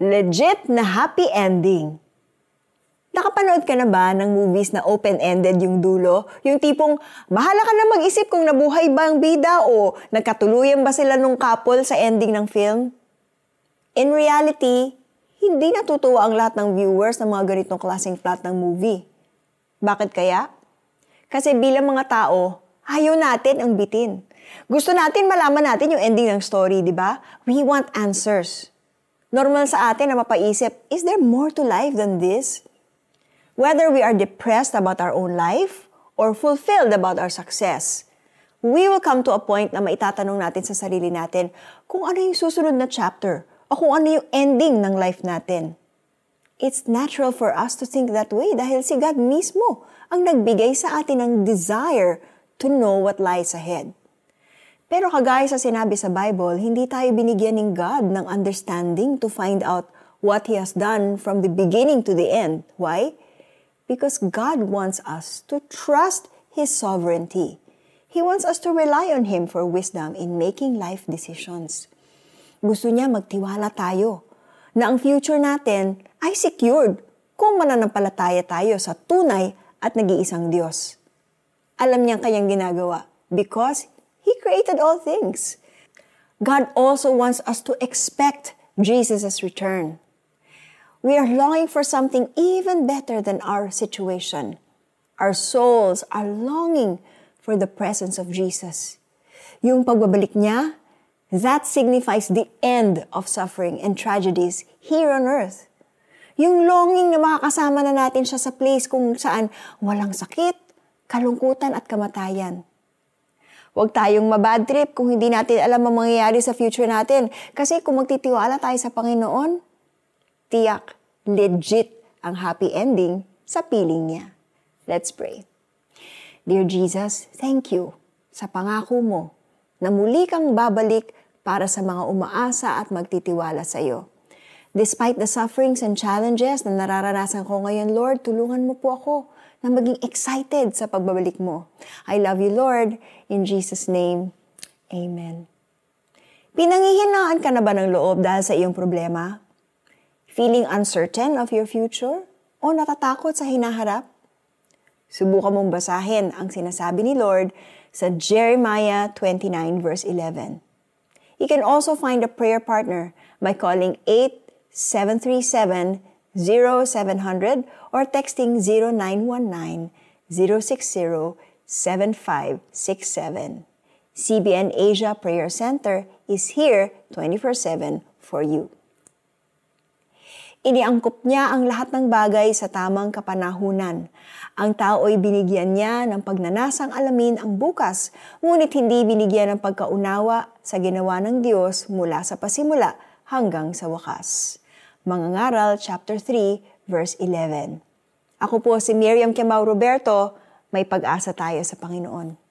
legit na happy ending. Nakapanood ka na ba ng movies na open-ended yung dulo? Yung tipong, bahala ka na mag-isip kung nabuhay ba ang bida o nagkatuluyan ba sila nung couple sa ending ng film? In reality, hindi natutuwa ang lahat ng viewers ng mga ganitong klaseng plot ng movie. Bakit kaya? Kasi bilang mga tao, ayaw natin ang bitin. Gusto natin malaman natin yung ending ng story, di ba? We want answers. Normal sa atin na mapaisip, is there more to life than this? Whether we are depressed about our own life or fulfilled about our success, we will come to a point na maitatanong natin sa sarili natin kung ano yung susunod na chapter o kung ano yung ending ng life natin. It's natural for us to think that way dahil si God mismo ang nagbigay sa atin ng desire to know what lies ahead. Pero kagaya sa sinabi sa Bible, hindi tayo binigyan ng God ng understanding to find out what He has done from the beginning to the end. Why? Because God wants us to trust His sovereignty. He wants us to rely on Him for wisdom in making life decisions. Gusto niya magtiwala tayo na ang future natin ay secured kung mananampalataya tayo sa tunay at nag-iisang Diyos. Alam niya kayang ginagawa because created all things. God also wants us to expect Jesus' return. We are longing for something even better than our situation. Our souls are longing for the presence of Jesus. Yung pagbabalik niya, that signifies the end of suffering and tragedies here on earth. Yung longing na makakasama na natin siya sa place kung saan walang sakit, kalungkutan at kamatayan. Huwag tayong mabad trip kung hindi natin alam ang mangyayari sa future natin. Kasi kung magtitiwala tayo sa Panginoon, tiyak, legit ang happy ending sa piling niya. Let's pray. Dear Jesus, thank you sa pangako mo na muli kang babalik para sa mga umaasa at magtitiwala sa iyo. Despite the sufferings and challenges na nararanasan ko ngayon, Lord, tulungan mo po ako na maging excited sa pagbabalik mo. I love you, Lord. In Jesus' name, Amen. Pinangihinaan ka na ba ng loob dahil sa iyong problema? Feeling uncertain of your future? O natatakot sa hinaharap? Subukan mong basahin ang sinasabi ni Lord sa Jeremiah 29 verse 11. You can also find a prayer partner by calling 8737 0700 or texting 0919-060-7567. CBN Asia Prayer Center is here 24-7 for you. Iniangkop niya ang lahat ng bagay sa tamang kapanahunan. Ang tao ay binigyan niya ng pagnanasang alamin ang bukas, ngunit hindi binigyan ng pagkaunawa sa ginawa ng Diyos mula sa pasimula hanggang sa wakas. Mangangaral, chapter 3, verse 11. Ako po si Miriam Kemau Roberto, may pag-asa tayo sa Panginoon.